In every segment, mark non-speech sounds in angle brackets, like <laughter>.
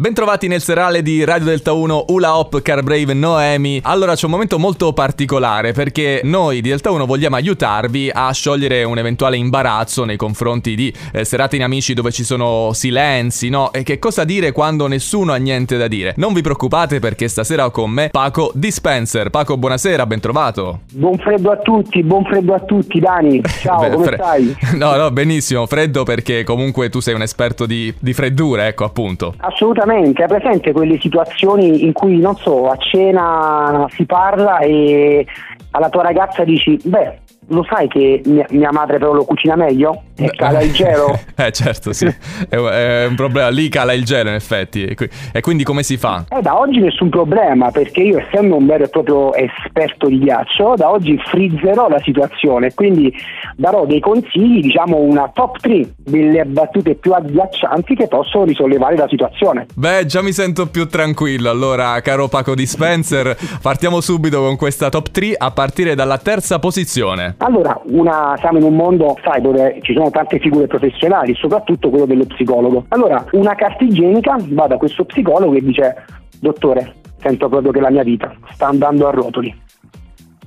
Bentrovati nel serale di Radio Delta 1 Ula Hop Car Brave Noemi. Allora c'è un momento molto particolare perché noi di Delta 1 vogliamo aiutarvi a sciogliere un eventuale imbarazzo nei confronti di eh, serate in amici dove ci sono silenzi, no? E che cosa dire quando nessuno ha niente da dire. Non vi preoccupate perché stasera ho con me Paco Dispenser. Paco, buonasera, bentrovato. Buon freddo a tutti, buon freddo a tutti, Dani. <laughs> Ciao, Beh, come fre- stai? <laughs> No, no, benissimo, freddo perché comunque tu sei un esperto di, di freddure, ecco appunto. Assolutamente, hai presente quelle situazioni in cui, non so, a cena si parla e alla tua ragazza dici, beh, lo sai che mia, mia madre però lo cucina meglio? E cala il gelo? <laughs> eh certo, sì, è, è un problema, lì cala il gelo in effetti. E qui- E quindi come si fa? Eh, da oggi nessun problema, perché io essendo un vero e proprio esperto di ghiaccio, da oggi frizzerò la situazione, quindi darò dei consigli, diciamo una top 3 delle battute più agghiaccianti che possono risollevare la situazione. Beh, già mi sento più tranquillo. Allora, caro Paco Dispenser, partiamo subito con questa top 3 a partire dalla terza posizione. Allora, una- siamo in un mondo, sai, dove ci sono tante figure professionali, soprattutto quello dello psicologo. Allora, una carta igienica va da questo psicologo e dice, dottore, sento proprio che la mia vita sta andando a rotoli.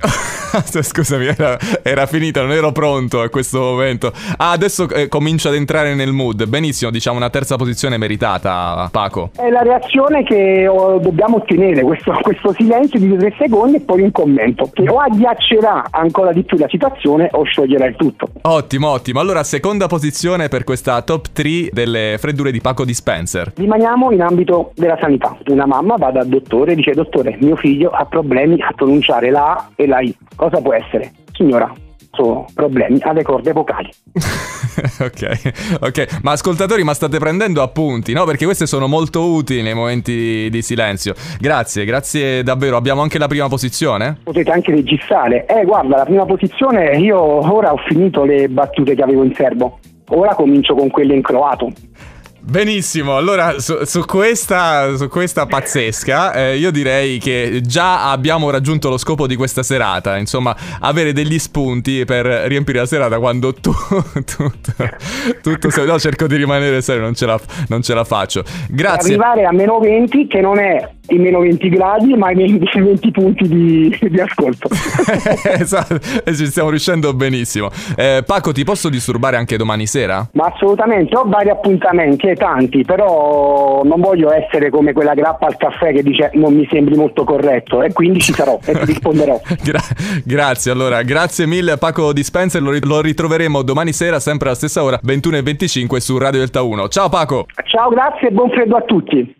<laughs> <laughs> Scusami, era, era finita, non ero pronto a questo momento. Ah, adesso eh, comincio ad entrare nel mood. Benissimo, diciamo una terza posizione meritata, Paco. È la reazione che oh, dobbiamo ottenere, questo, questo silenzio di tre secondi e poi un commento, che o agghiaccerà ancora di più la situazione o scioglierà il tutto. Ottimo, ottimo. Allora, seconda posizione per questa top 3 delle freddure di Paco Dispenser. Rimaniamo in ambito della sanità. Una mamma va dal dottore e dice, dottore, mio figlio ha problemi a pronunciare la A e la I. Cosa può essere? Signora, sono problemi alle corde vocali. <laughs> ok, ok. Ma ascoltatori, ma state prendendo appunti, no? Perché queste sono molto utili nei momenti di silenzio. Grazie, grazie davvero. Abbiamo anche la prima posizione? Potete anche registrare. Eh, guarda, la prima posizione, io ora ho finito le battute che avevo in serbo. Ora comincio con quelle in croato. Benissimo, allora su, su questa, su questa pazzesca eh, io direi che già abbiamo raggiunto lo scopo di questa serata, insomma avere degli spunti per riempire la serata quando tu, <laughs> tutto, tutto se- no cerco di rimanere serio, non ce la, non ce la faccio. Grazie. Arrivare a meno 20, che non è i meno 20 gradi, ma i meno <laughs> 20 punti di, di ascolto. <laughs> esatto, e ci stiamo riuscendo benissimo. Eh, Paco, ti posso disturbare anche domani sera? Ma assolutamente, ho vari appuntamenti, e tanti, però non voglio essere come quella grappa al caffè che dice non mi sembri molto corretto e quindi ci sarò e ti risponderò. <laughs> Gra- grazie, allora, grazie mille Paco Dispenser, lo, ri- lo ritroveremo domani sera sempre alla stessa ora, 21.25 su Radio Delta 1. Ciao Paco! Ciao, grazie e buon freddo a tutti.